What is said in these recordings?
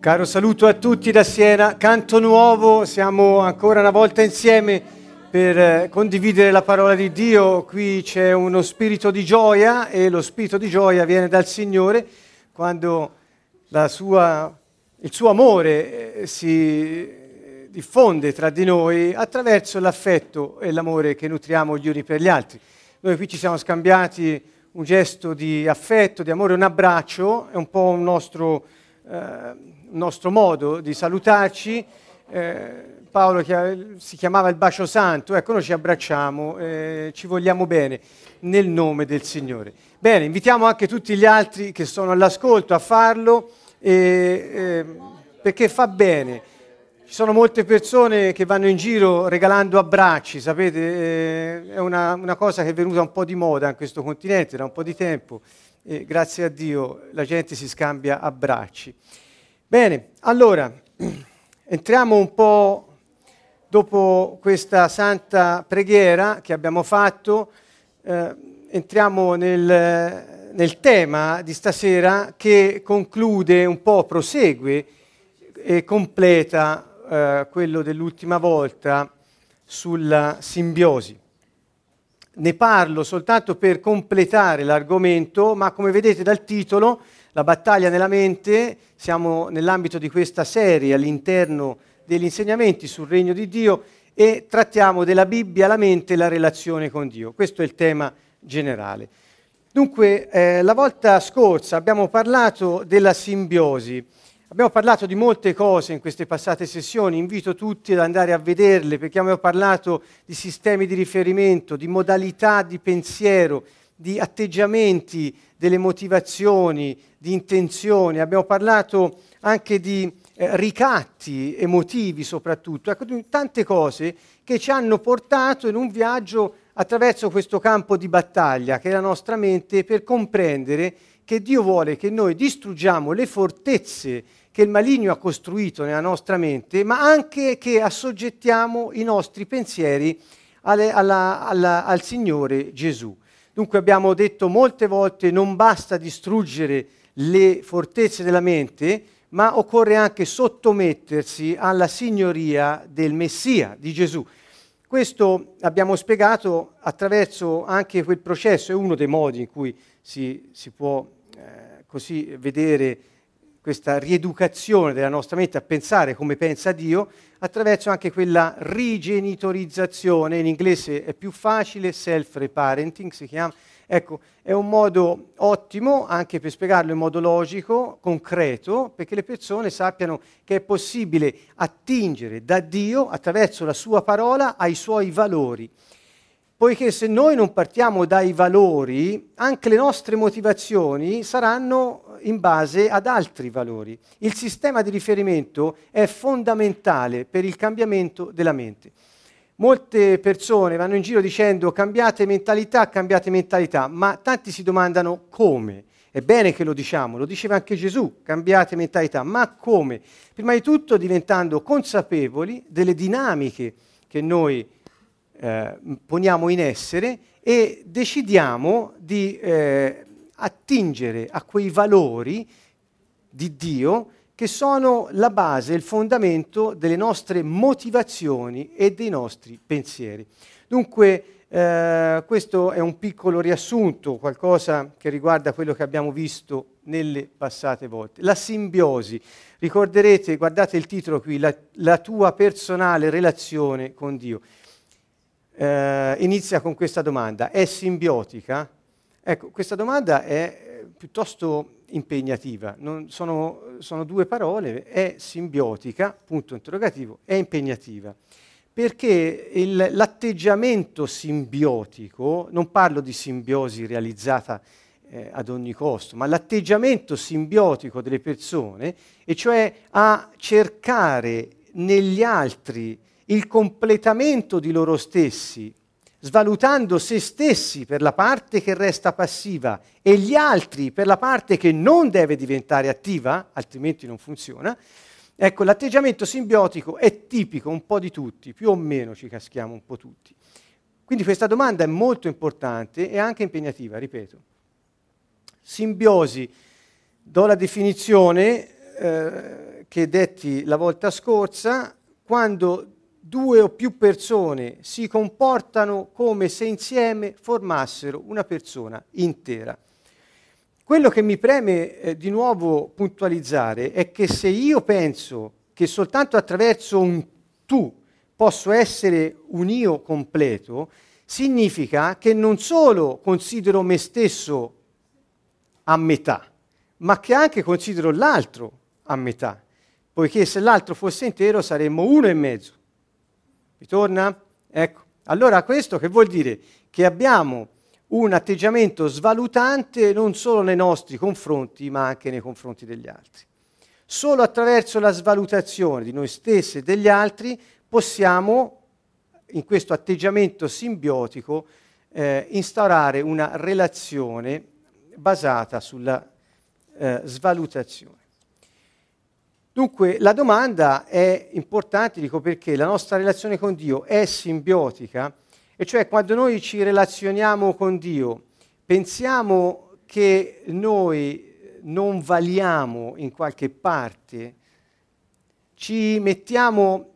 Caro saluto a tutti da Siena, canto nuovo, siamo ancora una volta insieme per eh, condividere la parola di Dio. Qui c'è uno spirito di gioia e lo spirito di gioia viene dal Signore quando sua, il suo amore eh, si diffonde tra di noi attraverso l'affetto e l'amore che nutriamo gli uni per gli altri. Noi qui ci siamo scambiati un gesto di affetto, di amore, un abbraccio, è un po' un nostro... Eh, nostro modo di salutarci. Eh, Paolo si chiamava il bacio santo, ecco noi ci abbracciamo, eh, ci vogliamo bene nel nome del Signore. Bene, invitiamo anche tutti gli altri che sono all'ascolto a farlo eh, perché fa bene. Ci sono molte persone che vanno in giro regalando abbracci, sapete, eh, è una, una cosa che è venuta un po' di moda in questo continente da un po' di tempo e grazie a Dio la gente si scambia abbracci. Bene, allora entriamo un po' dopo questa santa preghiera che abbiamo fatto, eh, entriamo nel, nel, tema di stasera che conclude un po', prosegue e completa eh, quello dell'ultima volta sulla simbiosi. Ne parlo soltanto per completare l'argomento, ma come vedete dal titolo la battaglia nella mente, siamo nell'ambito di questa serie all'interno degli insegnamenti sul regno di Dio e trattiamo della Bibbia, la mente e la relazione con Dio. Questo è il tema generale. Dunque, eh, la volta scorsa abbiamo parlato della simbiosi. Abbiamo parlato di molte cose in queste passate sessioni, invito tutti ad andare a vederle perché abbiamo parlato di sistemi di riferimento, di modalità di pensiero, di atteggiamenti, delle motivazioni, di intenzioni, abbiamo parlato anche di eh, ricatti emotivi soprattutto, ecco, tante cose che ci hanno portato in un viaggio attraverso questo campo di battaglia che è la nostra mente per comprendere che Dio vuole che noi distruggiamo le fortezze che il maligno ha costruito nella nostra mente, ma anche che assoggettiamo i nostri pensieri alle, alla, alla, al Signore Gesù. Dunque abbiamo detto molte volte non basta distruggere le fortezze della mente, ma occorre anche sottomettersi alla signoria del Messia, di Gesù. Questo abbiamo spiegato attraverso anche quel processo, è uno dei modi in cui si, si può eh, così vedere questa rieducazione della nostra mente a pensare come pensa Dio, attraverso anche quella rigenitorizzazione, in inglese è più facile, self-reparenting si chiama, ecco, è un modo ottimo anche per spiegarlo in modo logico, concreto, perché le persone sappiano che è possibile attingere da Dio attraverso la sua parola ai suoi valori poiché se noi non partiamo dai valori, anche le nostre motivazioni saranno in base ad altri valori. Il sistema di riferimento è fondamentale per il cambiamento della mente. Molte persone vanno in giro dicendo cambiate mentalità, cambiate mentalità, ma tanti si domandano come. È bene che lo diciamo, lo diceva anche Gesù, cambiate mentalità, ma come? Prima di tutto diventando consapevoli delle dinamiche che noi eh, poniamo in essere e decidiamo di eh, attingere a quei valori di Dio che sono la base, il fondamento delle nostre motivazioni e dei nostri pensieri. Dunque, eh, questo è un piccolo riassunto, qualcosa che riguarda quello che abbiamo visto nelle passate volte. La simbiosi. Ricorderete, guardate il titolo qui, la, la tua personale relazione con Dio eh, inizia con questa domanda, è simbiotica? Ecco, questa domanda è piuttosto impegnativa, non, sono, sono, due parole, è simbiotica, punto interrogativo, è impegnativa. Perché il, l'atteggiamento simbiotico, non parlo di simbiosi realizzata eh, ad ogni costo, ma l'atteggiamento simbiotico delle persone, e cioè a cercare negli altri il completamento di loro stessi, svalutando se stessi per la parte che resta passiva e gli altri per la parte che non deve diventare attiva, altrimenti non funziona, ecco, l'atteggiamento simbiotico è tipico un po' di tutti, più o meno ci caschiamo un po' tutti. Quindi questa domanda è molto importante e anche impegnativa, ripeto. Simbiosi, do la definizione, eh, che detti la volta scorsa, quando due o più persone si comportano come se insieme formassero una persona intera. Quello che mi preme eh, di nuovo puntualizzare è che se io penso che soltanto attraverso un tu posso essere un io completo, significa che non solo considero me stesso a metà, ma che anche considero l'altro a metà, poiché se l'altro fosse intero saremmo uno e mezzo. Mi torna? Ecco. Allora questo che vuol dire? Che abbiamo un atteggiamento svalutante non solo nei nostri confronti, ma anche nei confronti degli altri. Solo attraverso la svalutazione di noi stessi e degli altri possiamo, in questo atteggiamento simbiotico, eh, instaurare una relazione basata sulla eh, svalutazione. Dunque la domanda è importante, dico perché la nostra relazione con Dio è simbiotica, e cioè quando noi ci relazioniamo con Dio, pensiamo che noi non valiamo in qualche parte, ci mettiamo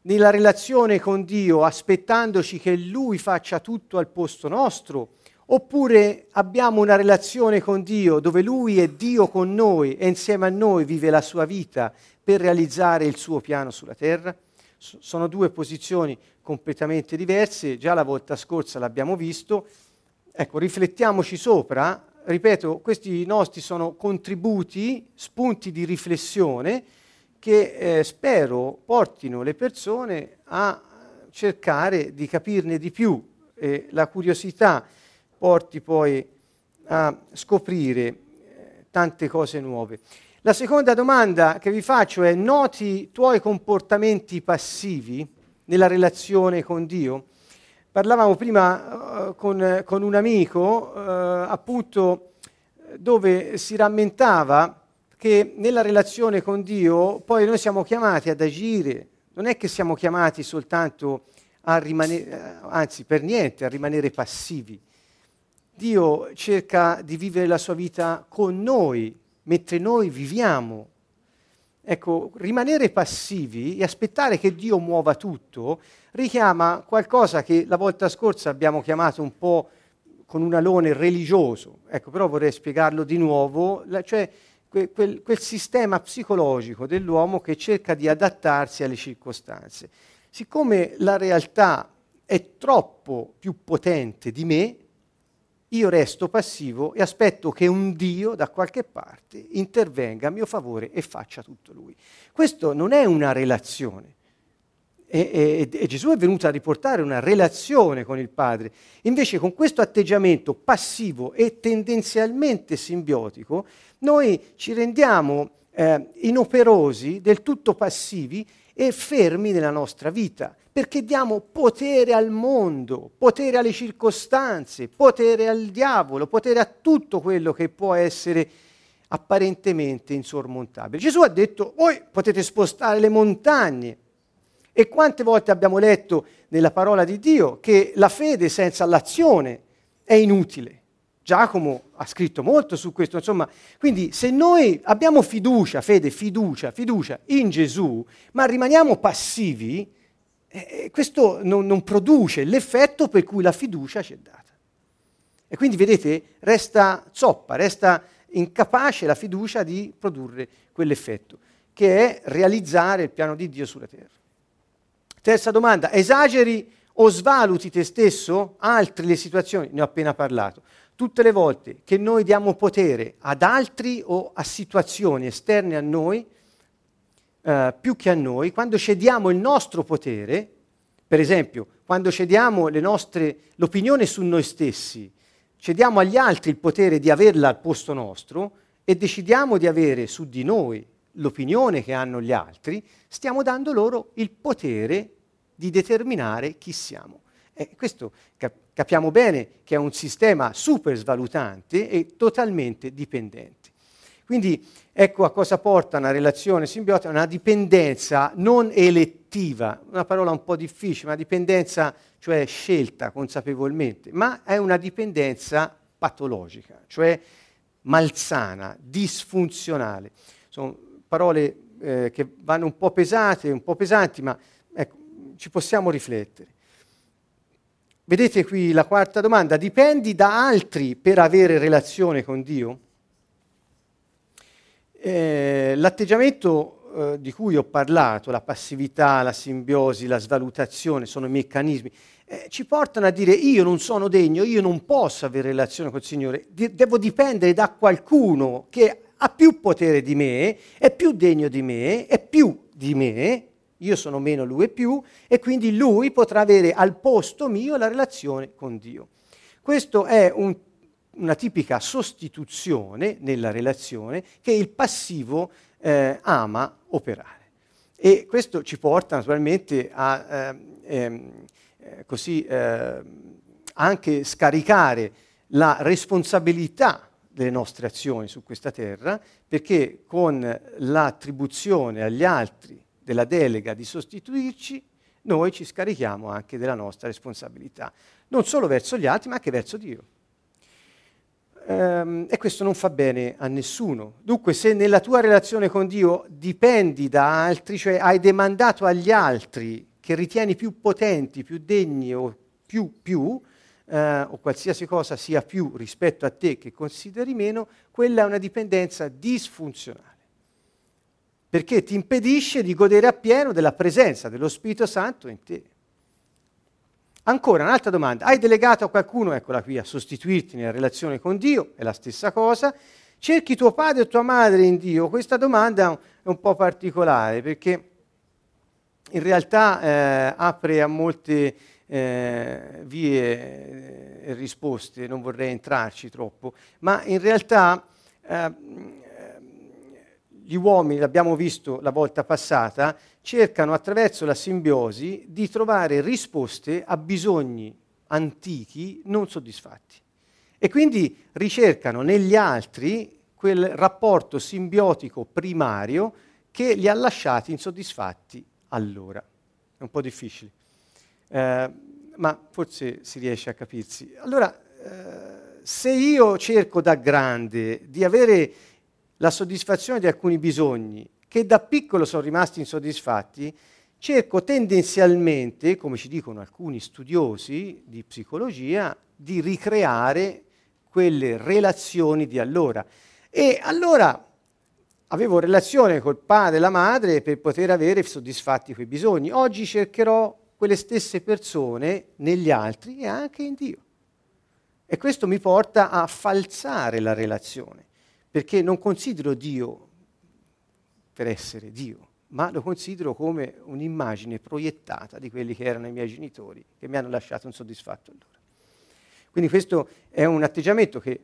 nella relazione con Dio aspettandoci che Lui faccia tutto al posto nostro, Oppure abbiamo una relazione con Dio dove Lui è Dio con noi e insieme a noi vive la sua vita per realizzare il suo piano sulla terra? sono due posizioni completamente diverse, già la volta scorsa l'abbiamo visto. Ecco, riflettiamoci sopra. Ripeto, questi nostri sono contributi, spunti di riflessione che eh, spero portino le persone a cercare di capirne di più. E la curiosità porti poi a scoprire eh, tante cose nuove. La seconda domanda che vi faccio è, noti i tuoi comportamenti passivi nella relazione con Dio? Parlavamo prima uh, con, con, un amico, uh, appunto, dove si rammentava che nella relazione con Dio poi noi siamo chiamati ad agire, non è che siamo chiamati soltanto a rimanere, anzi per niente, a rimanere passivi. Dio cerca di vivere la sua vita con noi, mentre noi viviamo. Ecco, rimanere passivi e aspettare che Dio muova tutto richiama qualcosa che la volta scorsa abbiamo chiamato un po' con un alone religioso. Ecco, però vorrei spiegarlo di nuovo, cioè quel, quel, quel sistema psicologico dell'uomo che cerca di adattarsi alle circostanze. Siccome la realtà è troppo più potente di me, io resto passivo e aspetto che un Dio da qualche parte intervenga a mio favore e faccia tutto lui. Questo non è una relazione. E, e, e, Gesù è venuto a riportare una relazione con il Padre. Invece con questo atteggiamento passivo e tendenzialmente simbiotico, noi ci rendiamo eh, inoperosi, del tutto passivi e fermi nella nostra vita perché diamo potere al mondo, potere alle circostanze, potere al diavolo, potere a tutto quello che può essere apparentemente insormontabile. Gesù ha detto, voi potete spostare le montagne. E quante volte abbiamo letto nella parola di Dio che la fede senza l'azione è inutile. Giacomo ha scritto molto su questo, insomma, quindi se noi abbiamo fiducia, fede, fiducia, fiducia in Gesù, ma rimaniamo passivi, eh, questo non, non produce l'effetto per cui la fiducia ci è data. E quindi vedete, resta zoppa, resta incapace la fiducia di produrre quell'effetto, che è realizzare il piano di Dio sulla terra. Terza domanda, esageri o svaluti te stesso? Altri le situazioni, ne ho appena parlato. Tutte le volte che noi diamo potere ad altri o a situazioni esterne a noi, eh, più che a noi, quando cediamo il nostro potere, per esempio, quando cediamo nostre, l'opinione su noi stessi, cediamo agli altri il potere di averla al posto nostro e decidiamo di avere su di noi l'opinione che hanno gli altri, stiamo dando loro il potere di determinare chi siamo. E questo cap- capiamo bene che è un sistema super svalutante e totalmente dipendente. Quindi ecco a cosa porta una relazione simbiotica, una dipendenza non elettiva, una parola un po' difficile, una dipendenza cioè scelta consapevolmente, ma è una dipendenza patologica, cioè malsana, disfunzionale. sono parole eh, che vanno un po' pesate, un po' pesanti, ma ecco, ci possiamo riflettere. Vedete qui la quarta domanda, dipendi da altri per avere relazione con Dio? Eh, l'atteggiamento eh, di cui ho parlato, la passività, la simbiosi, la svalutazione, sono meccanismi, eh, ci portano a dire io non sono degno, io non posso avere relazione col Signore, di- devo dipendere da qualcuno che ha più potere di me, è più degno di me, è più di me, io sono meno, lui è più, e quindi lui potrà avere al posto mio la relazione con Dio. Questo è un, una tipica sostituzione nella relazione che il passivo eh, ama operare. E questo ci porta naturalmente a ehm, ehm, eh, così, eh, anche scaricare la responsabilità delle nostre azioni su questa terra, perché con l'attribuzione agli altri della delega di sostituirci, noi ci scarichiamo anche della nostra responsabilità, non solo verso gli altri, ma anche verso Dio. Ehm, e questo non fa bene a nessuno. Dunque, se nella tua relazione con Dio dipendi da altri, cioè hai demandato agli altri che ritieni più potenti, più degni o più più, eh, o qualsiasi cosa sia più rispetto a te che consideri meno, quella è una dipendenza disfunzionale. Perché ti impedisce di godere appieno della presenza dello Spirito Santo in te. Ancora un'altra domanda. Hai delegato a qualcuno, eccola qui, a sostituirti nella relazione con Dio? È la stessa cosa. Cerchi tuo padre o tua madre in Dio? Questa domanda è un po' particolare perché in realtà eh, apre a molte eh, vie e risposte, non vorrei entrarci troppo, ma in realtà eh, gli uomini, l'abbiamo visto la volta passata, cercano attraverso la simbiosi di trovare risposte a bisogni antichi non soddisfatti. E quindi ricercano negli altri quel rapporto simbiotico primario che li ha lasciati insoddisfatti allora. È un po' difficile eh, ma forse si riesce a capirsi. Allora, eh, se io cerco da grande di avere la soddisfazione di alcuni bisogni che da piccolo sono rimasti insoddisfatti, cerco tendenzialmente, come ci dicono alcuni studiosi di psicologia, di ricreare quelle relazioni di allora. E allora avevo relazione col padre e la madre per poter avere soddisfatti quei bisogni. Oggi cercherò quelle stesse persone negli altri e anche in Dio. E questo mi porta a falsare la relazione, perché non considero Dio per essere Dio, ma lo considero come un'immagine proiettata di quelli che erano i miei genitori, che mi hanno lasciato insoddisfatto allora. Quindi questo è un atteggiamento che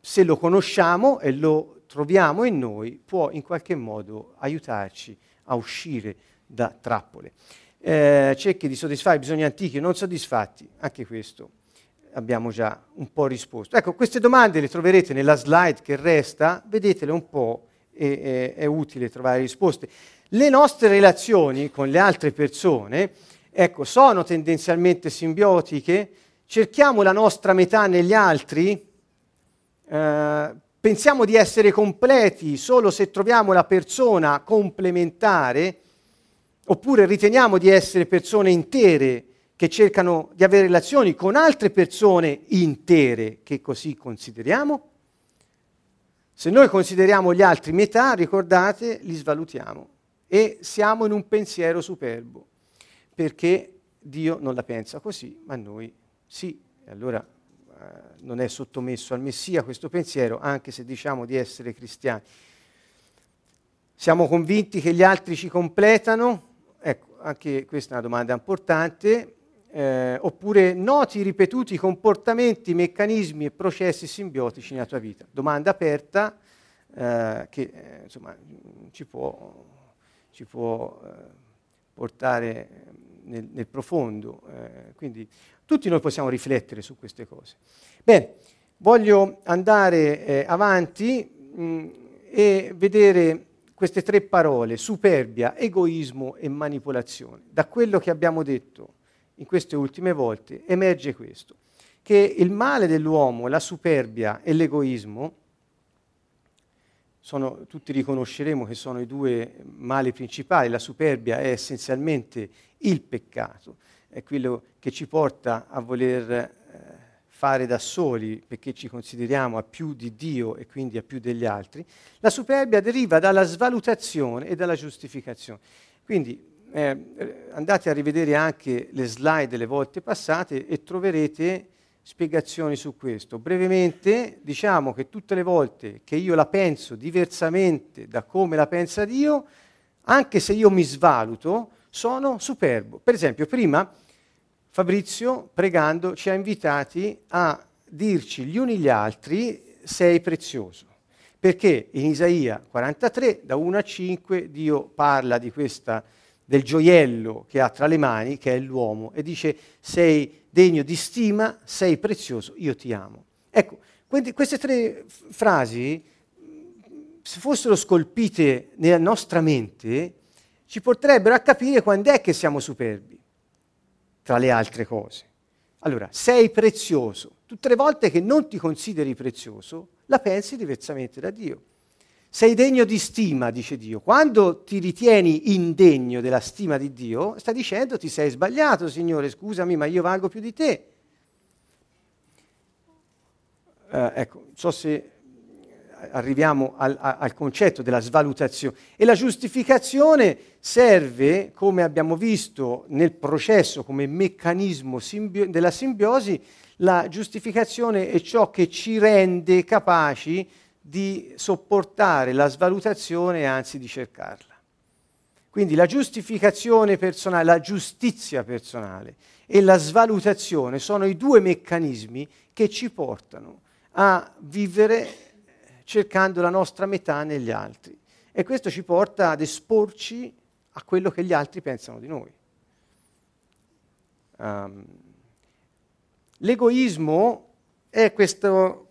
se lo conosciamo e lo troviamo in noi può in qualche modo aiutarci a uscire da trappole eh, cerchi di soddisfare i bisogni antichi non soddisfatti, anche questo abbiamo già un po' risposto. Ecco, queste domande le troverete nella slide che resta, vedetele un po' e, e è utile trovare risposte. Le nostre relazioni con le altre persone, ecco, sono tendenzialmente simbiotiche, cerchiamo la nostra metà negli altri, eh, pensiamo di essere completi solo se troviamo la persona complementare, Oppure riteniamo di essere persone intere che cercano di avere relazioni con altre persone intere che così consideriamo? Se noi consideriamo gli altri metà, ricordate, li svalutiamo e siamo in un pensiero superbo, perché Dio non la pensa così, ma noi sì. E allora eh, non è sottomesso al Messia questo pensiero, anche se diciamo di essere cristiani. Siamo convinti che gli altri ci completano, anche questa è una domanda importante, eh, oppure noti ripetuti comportamenti, meccanismi e processi simbiotici nella tua vita. Domanda aperta eh, che eh, insomma, ci può, ci può eh, portare nel, nel profondo. Eh, quindi tutti noi possiamo riflettere su queste cose. Bene, voglio andare eh, avanti mh, e vedere queste tre parole, superbia, egoismo e manipolazione. Da quello che abbiamo detto in queste ultime volte emerge questo, che il male dell'uomo, la superbia e l'egoismo sono, tutti riconosceremo che sono i due mali principali. La superbia è essenzialmente il peccato, è quello che ci porta a voler eh, fare da soli perché ci consideriamo a più di Dio e quindi a più degli altri. La superbia deriva dalla svalutazione e dalla giustificazione. Quindi eh, andate a rivedere anche le slide delle volte passate e troverete spiegazioni su questo. Brevemente diciamo che tutte le volte che io la penso diversamente da come la pensa Dio, anche se io mi svaluto, sono superbo. Per esempio, prima Fabrizio, pregando, ci ha invitati a dirci gli uni gli altri sei prezioso. Perché in Isaia 43, da 1 a 5, Dio parla di questa, del gioiello che ha tra le mani, che è l'uomo, e dice sei degno di stima, sei prezioso, io ti amo. Ecco, queste tre frasi, se fossero scolpite nella nostra mente, ci porterebbero a capire quando è che siamo superbi, tra le altre cose. Allora, sei prezioso. Tutte le volte che non ti consideri prezioso, la pensi diversamente da Dio. Sei degno di stima, dice Dio. Quando ti ritieni indegno della stima di Dio, sta dicendo ti sei sbagliato, Signore, scusami, ma io valgo più di te. Uh, ecco, non so se arriviamo al, al, concetto della svalutazione. E la giustificazione serve, come abbiamo visto nel processo, come meccanismo simbio- della simbiosi, la giustificazione è ciò che ci rende capaci di sopportare la svalutazione e anzi di cercarla. Quindi la giustificazione personale, la giustizia personale e la svalutazione sono i due meccanismi che ci portano a vivere cercando la nostra metà negli altri. E questo ci porta ad esporci a quello che gli altri pensano di noi. Um, l'egoismo è questo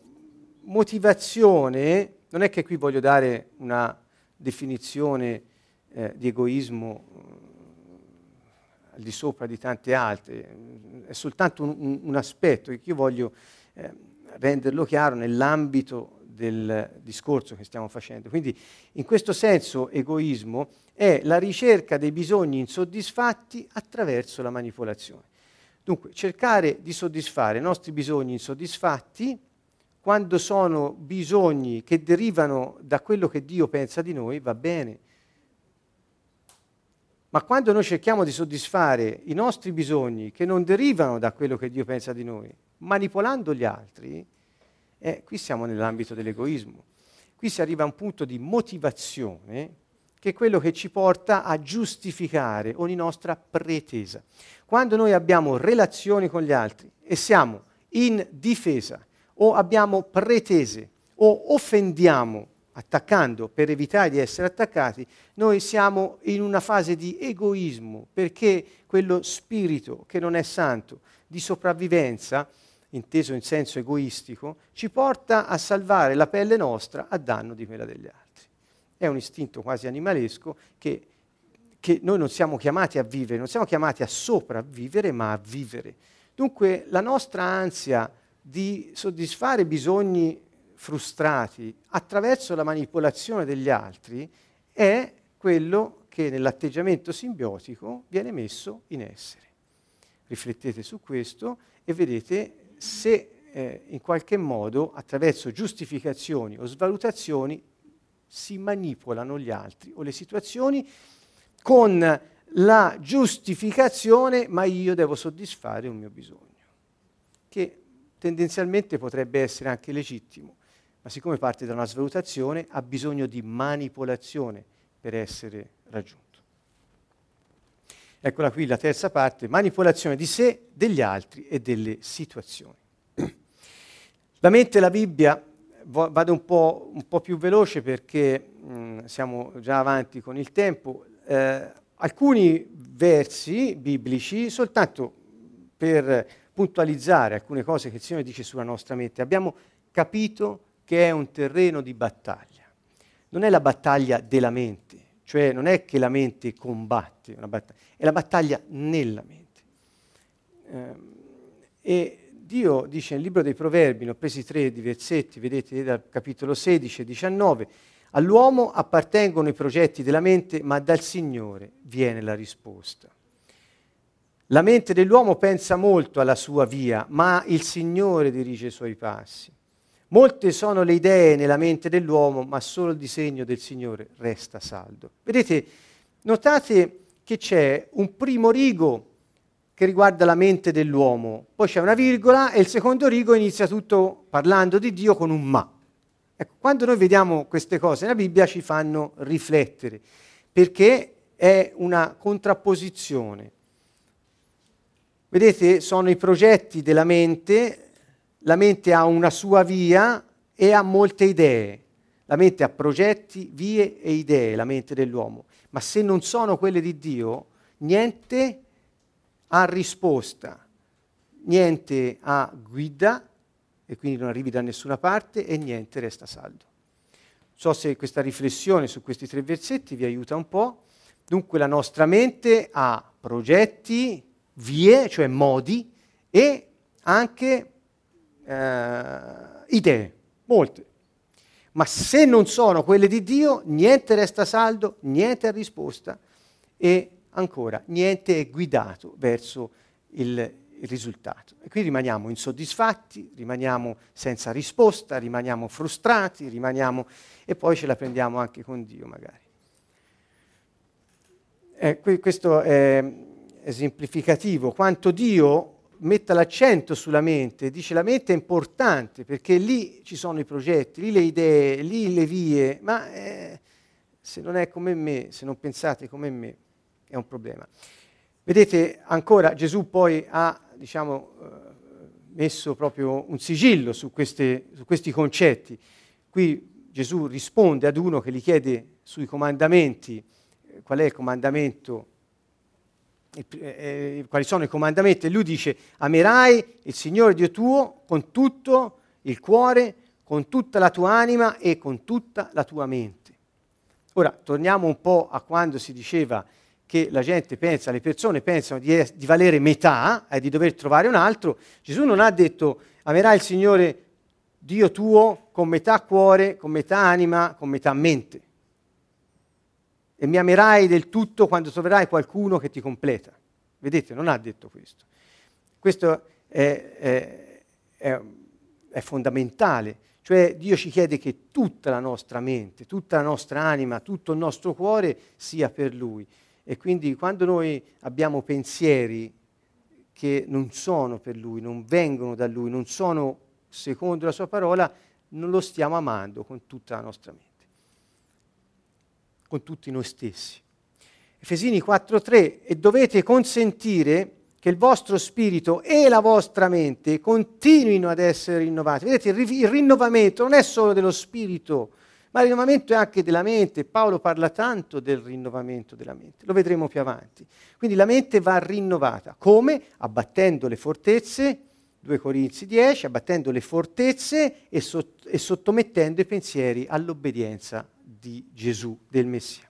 motivazione, non è che qui voglio dare una definizione eh, di egoismo eh, al di sopra di tante altre, è soltanto un, un aspetto che io voglio eh, renderlo chiaro nell'ambito del discorso che stiamo facendo. Quindi in questo senso egoismo è la ricerca dei bisogni insoddisfatti attraverso la manipolazione. Dunque cercare di soddisfare i nostri bisogni insoddisfatti quando sono bisogni che derivano da quello che Dio pensa di noi, va bene. Ma quando noi cerchiamo di soddisfare i nostri bisogni che non derivano da quello che Dio pensa di noi, manipolando gli altri, eh, qui siamo nell'ambito dell'egoismo. Qui si arriva a un punto di motivazione che è quello che ci porta a giustificare ogni nostra pretesa. Quando noi abbiamo relazioni con gli altri e siamo in difesa, o abbiamo pretese o offendiamo attaccando per evitare di essere attaccati, noi siamo in una fase di egoismo perché quello spirito che non è santo di sopravvivenza, inteso in senso egoistico, ci porta a salvare la pelle nostra a danno di quella degli altri. È un istinto quasi animalesco che, che noi non siamo chiamati a vivere, non siamo chiamati a sopravvivere, ma a vivere. Dunque la nostra ansia di soddisfare bisogni frustrati attraverso la manipolazione degli altri è quello che nell'atteggiamento simbiotico viene messo in essere. Riflettete su questo e vedete se eh, in qualche modo attraverso giustificazioni o svalutazioni si manipolano gli altri o le situazioni con la giustificazione ma io devo soddisfare un mio bisogno, che tendenzialmente potrebbe essere anche legittimo, ma siccome parte da una svalutazione ha bisogno di manipolazione per essere raggiunto. Eccola qui la terza parte, manipolazione di sé, degli altri e delle situazioni. La mente e la Bibbia, vado un po', un po più veloce perché mh, siamo già avanti con il tempo, eh, alcuni versi biblici soltanto per puntualizzare alcune cose che il Signore dice sulla nostra mente. Abbiamo capito che è un terreno di battaglia. Non è la battaglia della mente, cioè non è che la mente combatte, battaglia, è la battaglia nella mente. Eh, e Dio dice nel libro dei Proverbi, ne ho presi tre di versetti, vedete dal capitolo 16 e 19, All'uomo appartengono i progetti della mente, ma dal Signore viene la risposta. La mente dell'uomo pensa molto alla sua via, ma il Signore dirige i suoi passi. Molte sono le idee nella mente dell'uomo, ma solo il disegno del Signore resta saldo. Vedete, notate che c'è un primo rigo che riguarda la mente dell'uomo, poi c'è una virgola e il secondo rigo inizia tutto parlando di Dio con un ma. Ecco, quando noi vediamo queste cose nella Bibbia ci fanno riflettere, perché è una contrapposizione. Vedete, sono i progetti della mente, la mente ha una sua via e ha molte idee. La mente ha progetti, vie e idee, la mente dell'uomo. Ma se non sono quelle di Dio, niente ha risposta, niente ha guida e quindi non arrivi da nessuna parte e niente resta saldo. So se questa riflessione su questi tre versetti vi aiuta un po'. Dunque la nostra mente ha progetti, vie, cioè modi, e anche eh, idee, molte. Ma se non sono quelle di Dio, niente resta saldo, niente ha risposta e ancora niente è guidato verso il, il risultato. E qui rimaniamo insoddisfatti, rimaniamo senza risposta, rimaniamo frustrati, rimaniamo e poi ce la prendiamo anche con Dio magari. Eh, questo è esemplificativo, quanto Dio metta l'accento sulla mente, dice la mente è importante perché lì ci sono i progetti, lì le idee, lì le vie, ma eh, se non è come me, se non pensate come me, è un problema. Vedete, ancora Gesù poi ha diciamo, eh, messo proprio un sigillo su, queste, su questi concetti. Qui Gesù risponde ad uno che gli chiede sui comandamenti eh, qual è il comandamento, eh, eh, quali sono i comandamenti, e lui dice amerai il Signore Dio tuo con tutto il cuore, con tutta la tua anima e con tutta la tua mente. Ora torniamo un po' a quando si diceva che la gente pensa, le persone pensano di, di valere metà e eh, di dover trovare un altro, Gesù non ha detto amerai il Signore Dio tuo con metà cuore, con metà anima, con metà mente. E mi amerai del tutto quando troverai qualcuno che ti completa. Vedete, non ha detto questo. Questo è, è, è, è fondamentale. Cioè Dio ci chiede che tutta la nostra mente, tutta la nostra anima, tutto il nostro cuore sia per Lui. E quindi quando noi abbiamo pensieri che non sono per Lui, non vengono da Lui, non sono secondo la Sua parola, non lo stiamo amando con tutta la nostra mente, con tutti noi stessi. Efesini 4:3 e dovete consentire che il vostro spirito e la vostra mente continuino ad essere rinnovati. Vedete, il, rinnovamento non è solo dello spirito, ma il rinnovamento è anche della mente. Paolo parla tanto del rinnovamento della mente, lo vedremo più avanti. Quindi la mente va rinnovata. Come? Abbattendo le fortezze, 2 Corinzi 10, abbattendo le fortezze e, sott- e sottomettendo i pensieri all'obbedienza di Gesù, del Messia.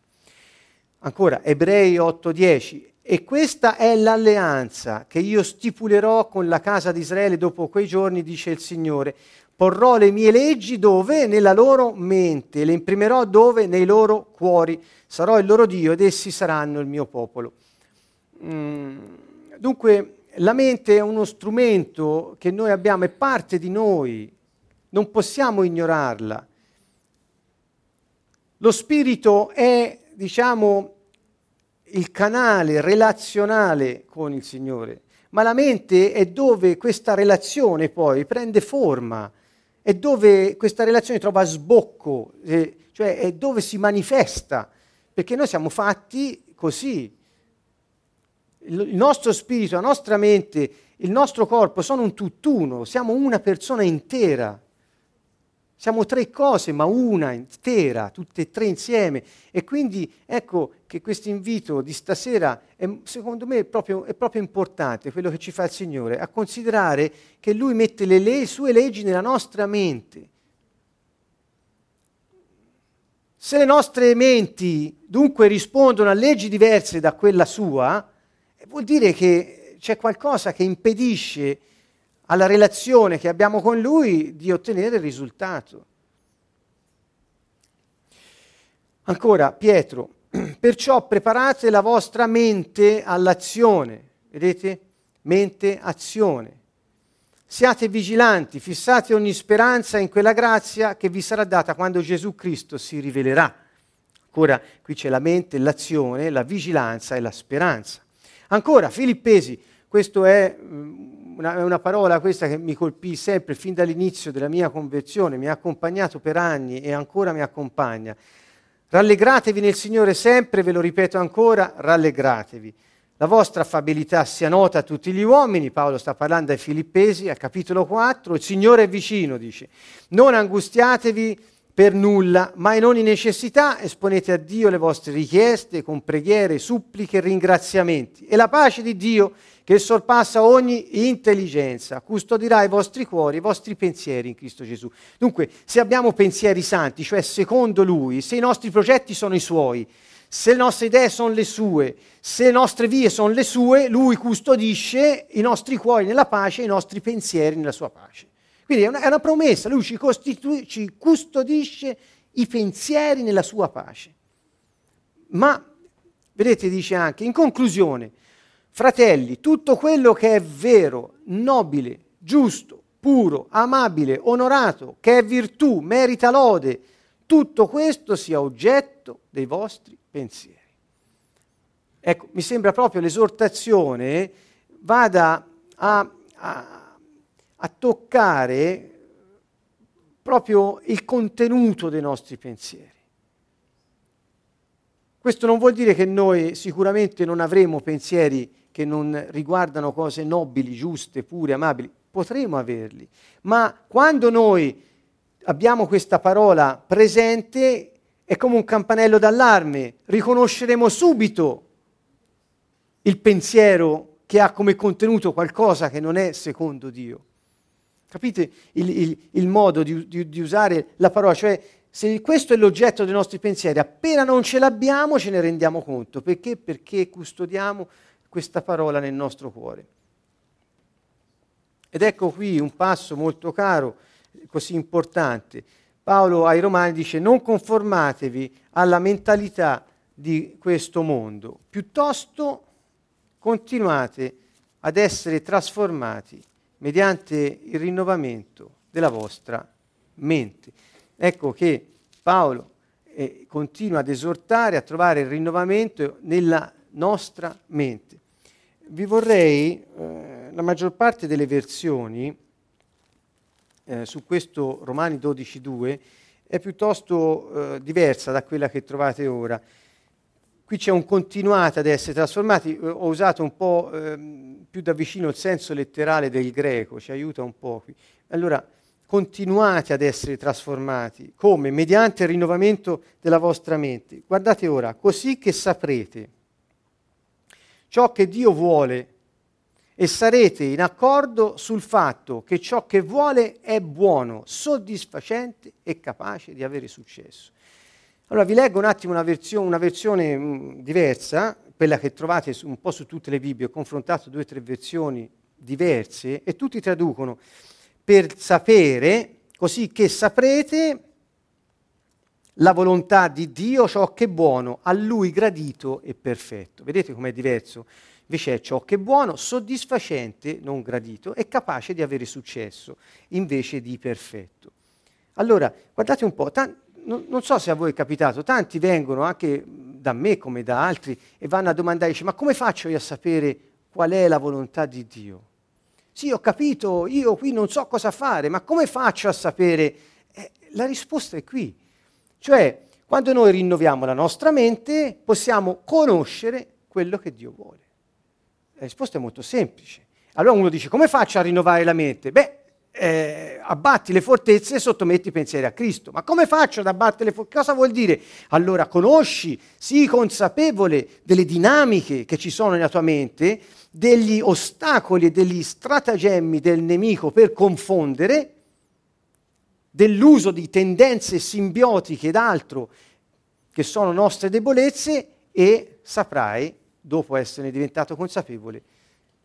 Ancora, Ebrei 8:10. E questa è l'alleanza che io stipulerò con la casa di Israele dopo quei giorni, dice il Signore. Porrò le mie leggi dove? Nella loro mente, le imprimerò dove? Nei loro cuori. Sarò il loro Dio ed essi saranno il mio popolo. Mm, dunque, la mente è uno strumento che noi abbiamo, è parte di noi, non possiamo ignorarla. Lo spirito è, diciamo, il canale relazionale con il Signore, ma la mente è dove questa relazione poi prende forma è dove questa relazione trova sbocco, eh, cioè è dove si manifesta, perché noi siamo fatti così. Il, il nostro spirito, la nostra mente, il nostro corpo sono un tutt'uno, siamo una persona intera. Siamo tre cose, ma una intera, tutte e tre insieme. E quindi ecco che questo invito di stasera è, secondo me è proprio, è proprio, importante, quello che ci fa il Signore, a considerare che Lui mette le, le sue leggi nella nostra mente. Se le nostre menti dunque rispondono a leggi diverse da quella sua, vuol dire che c'è qualcosa che impedisce alla relazione che abbiamo con Lui di ottenere il risultato. Ancora Pietro, perciò preparate la vostra mente all'azione, vedete? Mente, azione. Siate vigilanti, fissate ogni speranza in quella grazia che vi sarà data quando Gesù Cristo si rivelerà. Ancora, qui c'è la mente, l'azione, la vigilanza e la speranza. Ancora, Filippesi, questa è mm, una, una, parola questa che mi colpì sempre fin dall'inizio della mia conversione, mi ha accompagnato per anni e ancora mi accompagna. Rallegratevi nel Signore sempre, ve lo ripeto ancora, rallegratevi. La vostra affabilità sia nota a tutti gli uomini, Paolo sta parlando ai Filippesi, al capitolo 4, il Signore è vicino, dice. Non angustiatevi per nulla, ma in ogni necessità esponete a Dio le vostre richieste con preghiere, suppliche e ringraziamenti. E la pace di Dio, che sorpassa ogni intelligenza, custodirà i vostri cuori, i vostri pensieri in Cristo Gesù. Dunque, se abbiamo pensieri santi, cioè secondo Lui, se i nostri progetti sono i Suoi, se le nostre idee sono le sue, se le nostre vie sono le sue, lui custodisce i nostri cuori nella pace, i nostri pensieri nella sua pace. Quindi è una, è una promessa, lui ci, ci custodisce i pensieri nella sua pace. Ma, vedete, dice anche, in conclusione, fratelli, tutto quello che è vero, nobile, giusto, puro, amabile, onorato, che è virtù, merita lode, tutto questo sia oggetto dei vostri pensieri. Ecco, mi sembra proprio l'esortazione vada a, a a toccare proprio il contenuto dei nostri pensieri. Questo non vuol dire che noi sicuramente non avremo pensieri che non riguardano cose nobili, giuste, pure, amabili. Potremo averli, ma quando noi abbiamo questa parola presente è come un campanello d'allarme, riconosceremo subito il pensiero che ha come contenuto qualcosa che non è secondo Dio. Capite il, il, il modo di, di, di usare la parola? Cioè, se questo è l'oggetto dei nostri pensieri, appena non ce l'abbiamo ce ne rendiamo conto. Perché? Perché custodiamo questa parola nel nostro cuore. Ed ecco qui un passo molto caro, così importante. Paolo ai Romani dice non conformatevi alla mentalità di questo mondo, piuttosto continuate ad essere trasformati mediante il rinnovamento della vostra mente. Ecco che Paolo eh, continua ad esortare a trovare il rinnovamento nella nostra mente. Vi vorrei, eh, la maggior parte delle versioni eh, su questo Romani 12.2 è piuttosto eh, diversa da quella che trovate ora. Qui c'è un continuate ad essere trasformati, eh, ho usato un po' ehm, più da vicino il senso letterale del greco, ci aiuta un po' qui. Allora, continuate ad essere trasformati, come? Mediante il rinnovamento della vostra mente. Guardate ora, così che saprete ciò che Dio vuole e sarete in accordo sul fatto che ciò che vuole è buono, soddisfacente e capace di avere successo. Allora vi leggo un attimo una, versione, una versione mh, diversa, quella che trovate su, un po' su tutte le Bibbie, ho confrontato due o tre versioni diverse e tutti traducono per sapere, così che saprete la volontà di Dio, ciò che è buono, a Lui gradito e perfetto. Vedete com'è diverso? Invece è ciò che è buono, soddisfacente, non gradito, e capace di avere successo, invece di perfetto. Allora, guardate un po', t- non, non, so se a voi è capitato, tanti vengono anche da me come da altri e vanno a domandare, dice, ma come faccio io a sapere qual è la volontà di Dio? Sì, ho capito, io qui non so cosa fare, ma come faccio a sapere? Eh, la risposta è qui. Cioè, quando noi rinnoviamo la nostra mente, possiamo conoscere quello che Dio vuole. La risposta è molto semplice. Allora uno dice, come faccio a rinnovare la mente? Beh, eh, abbatti le fortezze e sottometti i pensieri a Cristo. Ma come faccio ad abbattere le fortezze? Cosa vuol dire? Allora conosci, sii consapevole delle dinamiche che ci sono nella tua mente, degli ostacoli e degli stratagemmi del nemico per confondere, dell'uso di tendenze simbiotiche ed altro che sono nostre debolezze e saprai, dopo esserne diventato consapevole,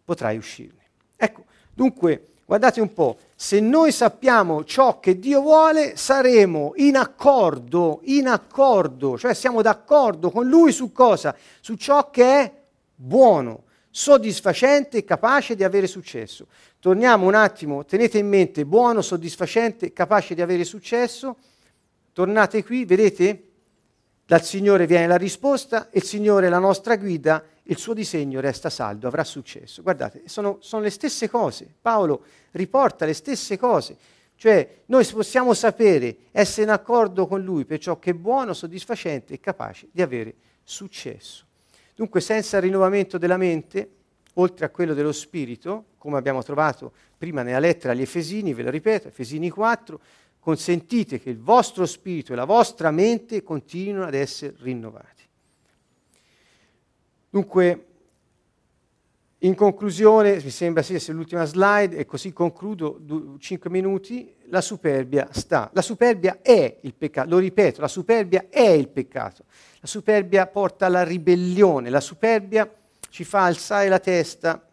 potrai uscirne. Ecco, dunque Guardate un po', se noi sappiamo ciò che Dio vuole, saremo in accordo, in accordo, cioè siamo d'accordo con Lui su cosa? Su ciò che è buono, soddisfacente e capace di avere successo. Torniamo un attimo, tenete in mente buono, soddisfacente, capace di avere successo. Tornate qui, vedete? Dal Signore viene la risposta, il Signore è la nostra guida il suo disegno resta saldo, avrà successo. Guardate, sono, sono le stesse cose. Paolo riporta le stesse cose. Cioè, noi possiamo sapere, essere in accordo con lui per ciò che è buono, soddisfacente e capace di avere successo. Dunque, senza il rinnovamento della mente, oltre a quello dello spirito, come abbiamo trovato prima nella lettera agli Efesini, ve lo ripeto, Efesini 4, consentite che il vostro spirito e la vostra mente continuino ad essere rinnovati. Dunque, in conclusione, mi sembra sia l'ultima slide, e così concludo, 5 minuti, la superbia sta. La superbia è il peccato, lo ripeto, la superbia è il peccato. La superbia porta alla ribellione, la superbia ci fa alzare la testa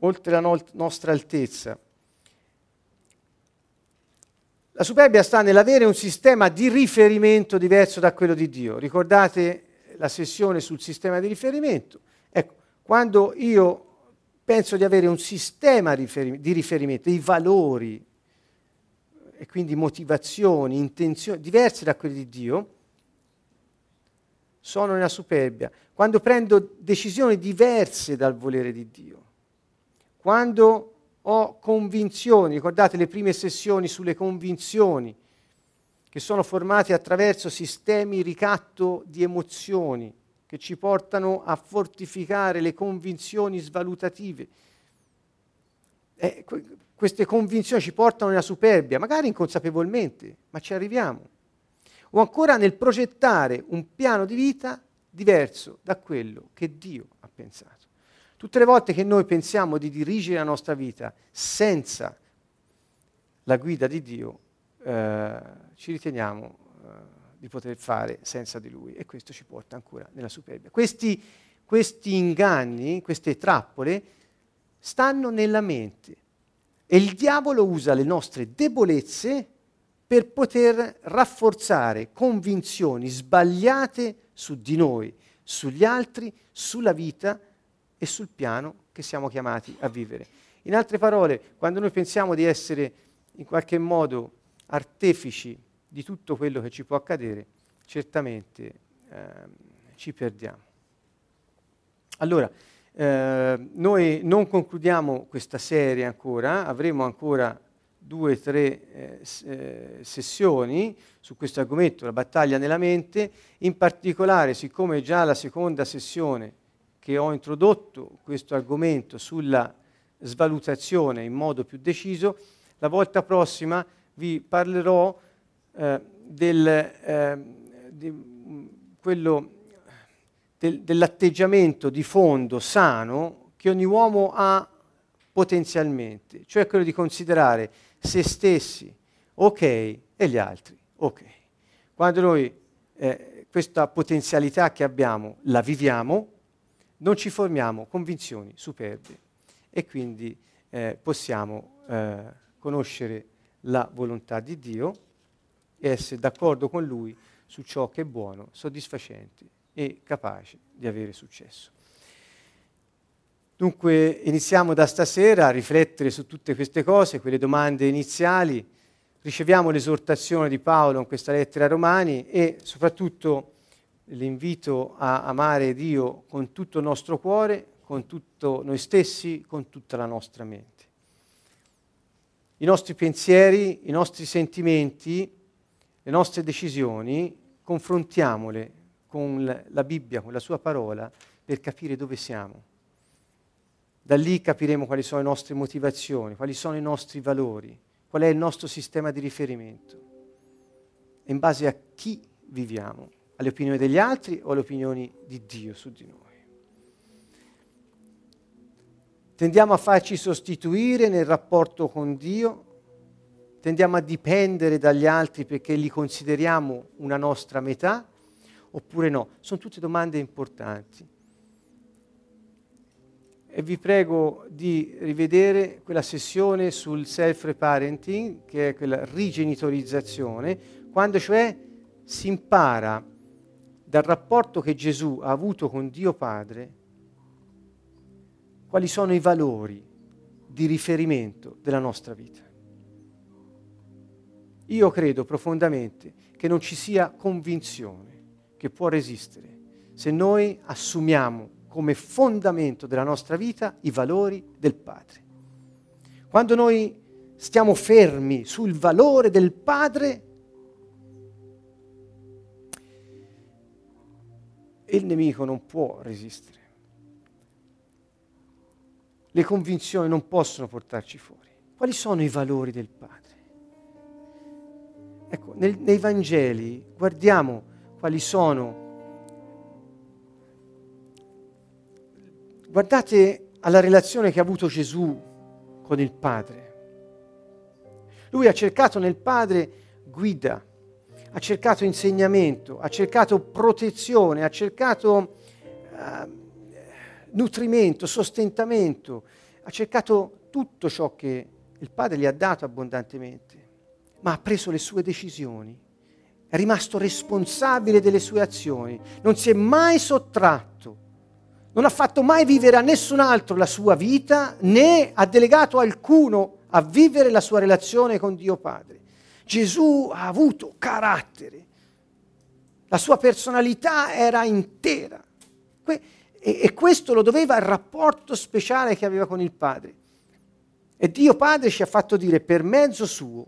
oltre la no- nostra altezza. La superbia sta nell'avere un sistema di riferimento diverso da quello di Dio. Ricordate la sessione sul sistema di riferimento? Ecco, quando io penso di avere un sistema di riferimento, i valori e quindi motivazioni, intenzioni diverse da quelli di Dio, sono nella superbia. Quando prendo decisioni diverse dal volere di Dio, quando ho convinzioni, ricordate le prime sessioni sulle convinzioni, che sono formate attraverso sistemi ricatto di emozioni che ci portano a fortificare le convinzioni svalutative. Eh, queste convinzioni ci portano nella superbia, magari inconsapevolmente, ma ci arriviamo. O ancora nel progettare un piano di vita diverso da quello che Dio ha pensato. Tutte le volte che noi pensiamo di dirigere la nostra vita senza la guida di Dio, eh, ci riteniamo eh, di poter fare senza di Lui e questo ci porta ancora nella superbia. Questi, questi inganni, queste trappole, stanno nella mente e il diavolo usa le nostre debolezze per poter rafforzare convinzioni sbagliate su di noi, sugli altri, sulla vita e sul piano che siamo chiamati a vivere. In altre parole, quando noi pensiamo di essere in qualche modo artefici di tutto quello che ci può accadere, certamente eh, ci perdiamo. Allora, eh, noi non concludiamo questa serie ancora, avremo ancora due o tre eh, eh, sessioni su questo argomento, la battaglia nella mente, in particolare siccome già la seconda sessione che ho introdotto questo argomento sulla svalutazione in modo più deciso, la volta prossima vi parlerò eh, del, eh, di quello, del, dell'atteggiamento di fondo sano che ogni uomo ha potenzialmente, cioè quello di considerare se stessi ok e gli altri ok. Quando noi eh, questa potenzialità che abbiamo la viviamo, non ci formiamo convinzioni superbe e quindi eh, possiamo eh, conoscere la volontà di Dio e essere d'accordo con Lui su ciò che è buono, soddisfacente e capace di avere successo. Dunque iniziamo da stasera a riflettere su tutte queste cose, quelle domande iniziali, riceviamo l'esortazione di Paolo in questa lettera ai Romani e soprattutto l'invito a amare Dio con tutto il nostro cuore, con tutto noi stessi, con tutta la nostra mente. I nostri pensieri, i nostri sentimenti, le nostre decisioni, confrontiamole con la Bibbia, con la sua parola, per capire dove siamo. Da lì capiremo quali sono le nostre motivazioni, quali sono i nostri valori, qual è il nostro sistema di riferimento in base a chi viviamo alle opinioni degli altri o alle opinioni di Dio su di noi. Tendiamo a farci sostituire nel rapporto con Dio, tendiamo a dipendere dagli altri perché li consideriamo una nostra metà, oppure no? Sono tutte domande importanti. e vi prego di rivedere quella sessione sul self-reparenting, che è quella rigenitorizzazione, quando cioè si impara dal rapporto che Gesù ha avuto con Dio Padre quali sono i valori di riferimento della nostra vita. Io credo profondamente che non ci sia convinzione che può resistere se noi assumiamo come fondamento della nostra vita i valori del Padre. Quando noi stiamo fermi sul valore del Padre, il nemico non può resistere. Le convinzioni non possono portarci fuori. Quali sono i valori del Padre? Ecco, nel, nei Vangeli guardiamo quali sono Guardate alla relazione che ha avuto Gesù con il Padre. Lui ha cercato nel Padre guida, ha cercato insegnamento, ha cercato protezione, ha cercato uh, nutrimento, sostentamento, ha cercato tutto ciò che il Padre gli ha dato abbondantemente, ma ha preso le sue decisioni, è rimasto responsabile delle sue azioni, non si è mai sottratto non ha fatto mai vivere a nessun altro la sua vita, né ha delegato alcuno a vivere la sua relazione con Dio Padre. Gesù ha avuto carattere, la sua personalità era intera e, questo lo doveva al rapporto speciale che aveva con il Padre. E Dio Padre ci ha fatto dire per mezzo suo,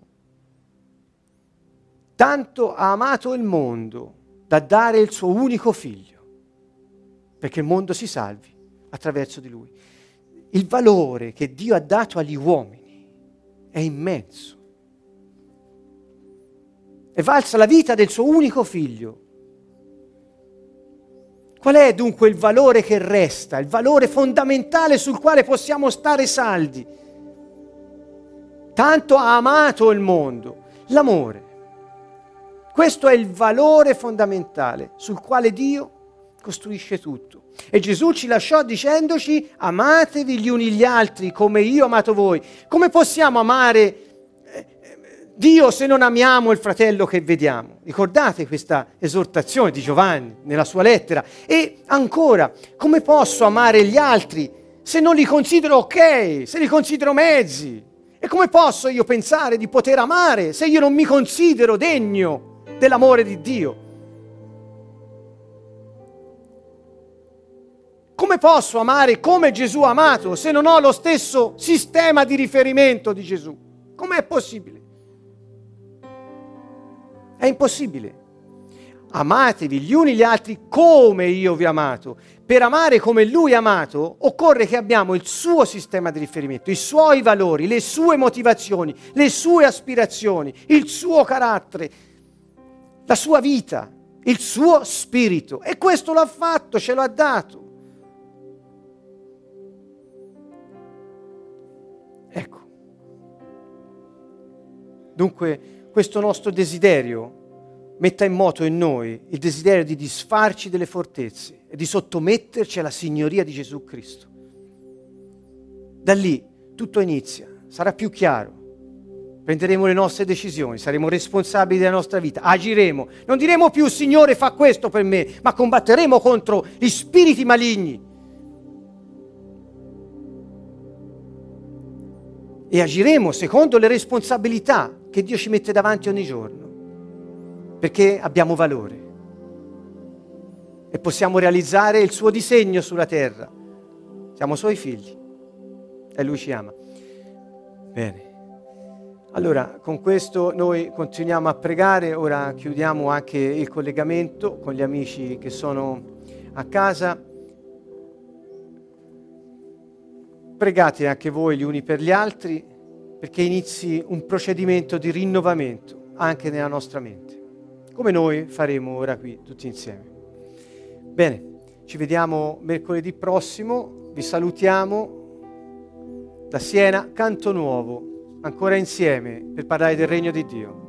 tanto ha amato il mondo da dare il suo unico figlio perché il mondo si salvi attraverso di lui. Il valore che Dio ha dato agli uomini è immenso. È valsa la vita del suo unico figlio. Qual è dunque il valore che resta, il valore fondamentale sul quale possiamo stare saldi? Tanto ha amato il mondo, l'amore. Questo è il valore fondamentale sul quale Dio costruisce tutto. E Gesù ci lasciò dicendoci amatevi gli uni gli altri come io ho amato voi. Come possiamo amare Dio se non amiamo il fratello che vediamo? Ricordate questa esortazione di Giovanni nella sua lettera. E ancora, come posso amare gli altri se non li considero ok, se li considero mezzi? E come posso io pensare di poter amare se io non mi considero degno dell'amore di Dio? Come posso amare come Gesù ha amato se non ho lo stesso sistema di riferimento di Gesù? Com'è possibile? È impossibile. Amatevi gli uni gli altri come io vi ho amato. Per amare come lui ha amato occorre che abbiamo il suo sistema di riferimento, i suoi valori, le sue motivazioni, le sue aspirazioni, il suo carattere, la sua vita, il suo spirito. E questo l'ha fatto, ce l'ha dato. Ecco. Dunque questo nostro desiderio metta in moto in noi il desiderio di disfarci delle fortezze e di sottometterci alla signoria di Gesù Cristo. Da lì tutto inizia, sarà più chiaro, prenderemo le nostre decisioni, saremo responsabili della nostra vita, agiremo, non diremo più Signore fa questo per me, ma combatteremo contro gli spiriti maligni. E agiremo secondo le responsabilità che Dio ci mette davanti ogni giorno, perché abbiamo valore e possiamo realizzare il suo disegno sulla terra. Siamo suoi figli e lui ci ama. Bene. Allora, con questo noi continuiamo a pregare, ora chiudiamo anche il collegamento con gli amici che sono a casa. pregate anche voi gli uni per gli altri perché inizi un procedimento di rinnovamento anche nella nostra mente, come noi faremo ora qui tutti insieme. Bene, ci vediamo mercoledì prossimo, vi salutiamo da Siena, canto nuovo, ancora insieme per parlare del regno di Dio.